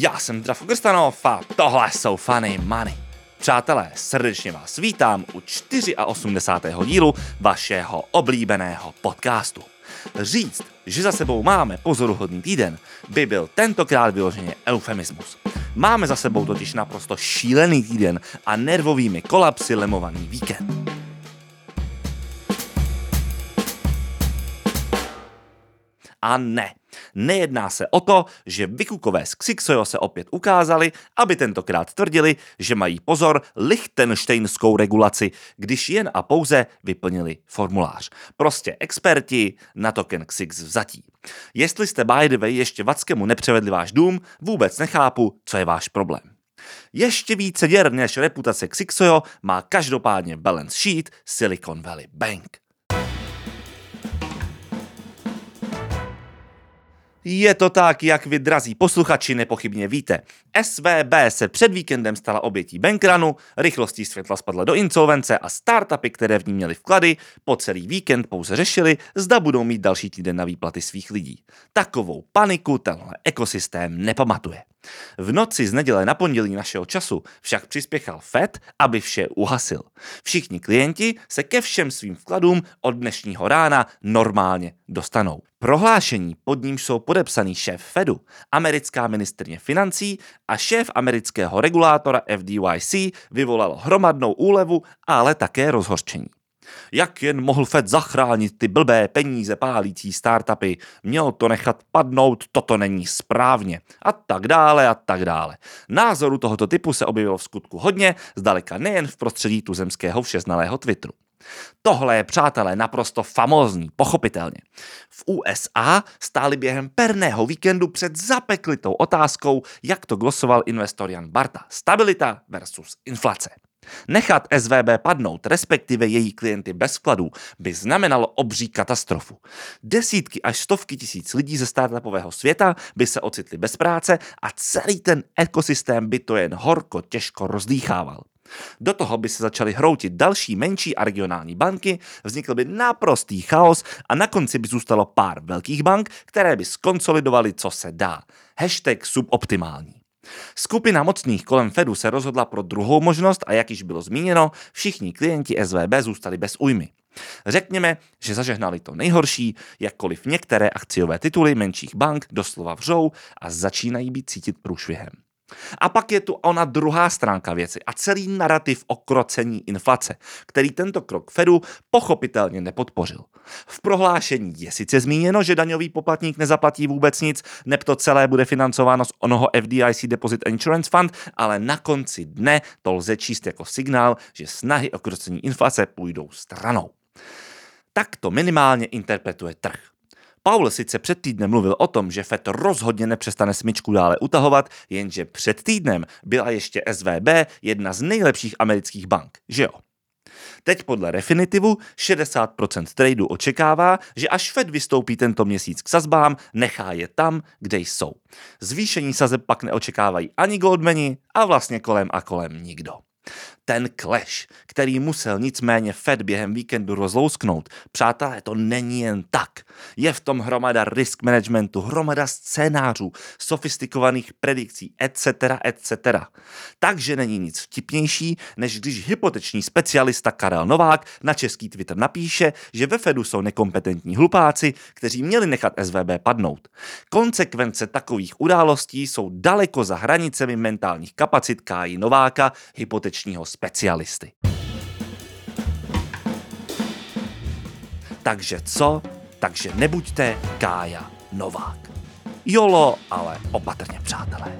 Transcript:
Já jsem Drafo Grstanov a tohle jsou Funny Money. Přátelé, srdečně vás vítám u 84. dílu vašeho oblíbeného podcastu. Říct, že za sebou máme pozoruhodný týden, by byl tentokrát vyloženě eufemismus. Máme za sebou totiž naprosto šílený týden a nervovými kolapsy lemovaný víkend. A ne, Nejedná se o to, že vykukové z Xixojo se opět ukázali, aby tentokrát tvrdili, že mají pozor lichtenštejnskou regulaci, když jen a pouze vyplnili formulář. Prostě experti na token Xix vzatí. Jestli jste by the way ještě Vackému nepřevedli váš dům, vůbec nechápu, co je váš problém. Ještě více děr než reputace Xixojo má každopádně balance sheet Silicon Valley Bank. Je to tak, jak vy, drazí posluchači, nepochybně víte. SVB se před víkendem stala obětí bankranu, rychlostí světla spadla do insolvence a startupy, které v ní měly vklady, po celý víkend pouze řešili, zda budou mít další týden na výplaty svých lidí. Takovou paniku tenhle ekosystém nepamatuje. V noci z neděle na pondělí našeho času však přispěchal FED, aby vše uhasil. Všichni klienti se ke všem svým vkladům od dnešního rána normálně dostanou. Prohlášení, pod ním jsou podepsaný šéf Fedu, americká ministrně financí a šéf amerického regulátora FDYC vyvolalo hromadnou úlevu, ale také rozhorčení. Jak jen mohl Fed zachránit ty blbé peníze pálící startupy, měl to nechat padnout, toto není správně. A tak dále a tak dále. Názoru tohoto typu se objevilo v skutku hodně, zdaleka nejen v prostředí tuzemského všeznalého Twitteru. Tohle je, přátelé, naprosto famózní, pochopitelně. V USA stáli během perného víkendu před zapeklitou otázkou, jak to glosoval investor Jan Barta. Stabilita versus inflace. Nechat SVB padnout, respektive její klienty bez vkladů, by znamenalo obří katastrofu. Desítky až stovky tisíc lidí ze startupového světa by se ocitli bez práce a celý ten ekosystém by to jen horko těžko rozdýchával. Do toho by se začaly hroutit další menší a regionální banky, vznikl by naprostý chaos a na konci by zůstalo pár velkých bank, které by skonsolidovaly, co se dá. Hashtag suboptimální. Skupina mocných kolem Fedu se rozhodla pro druhou možnost a jak již bylo zmíněno, všichni klienti SVB zůstali bez újmy. Řekněme, že zažehnali to nejhorší, jakkoliv některé akciové tituly menších bank doslova vřou a začínají být cítit průšvihem. A pak je tu ona druhá stránka věci a celý narrativ o krocení inflace, který tento krok Fedu pochopitelně nepodpořil. V prohlášení je sice zmíněno, že daňový poplatník nezaplatí vůbec nic, neb to celé bude financováno z onoho FDIC Deposit Insurance Fund, ale na konci dne to lze číst jako signál, že snahy o krocení inflace půjdou stranou. Tak to minimálně interpretuje trh. Paul sice před týdnem mluvil o tom, že FED rozhodně nepřestane smyčku dále utahovat, jenže před týdnem byla ještě SVB jedna z nejlepších amerických bank, že jo? Teď podle Refinitivu 60% tradeů očekává, že až Fed vystoupí tento měsíc k sazbám, nechá je tam, kde jsou. Zvýšení sazeb pak neočekávají ani Goldmani a vlastně kolem a kolem nikdo. Ten clash, který musel nicméně Fed během víkendu rozlousknout, přátelé, to není jen tak. Je v tom hromada risk managementu, hromada scénářů, sofistikovaných predikcí, etc., etc. Takže není nic vtipnější, než když hypoteční specialista Karel Novák na český Twitter napíše, že ve Fedu jsou nekompetentní hlupáci, kteří měli nechat SVB padnout. Konsekvence takových událostí jsou daleko za hranicemi mentálních kapacit Káji Nováka, hypotečního specialisty. Takže co? Takže nebuďte Kája Novák. Jolo, ale opatrně, přátelé.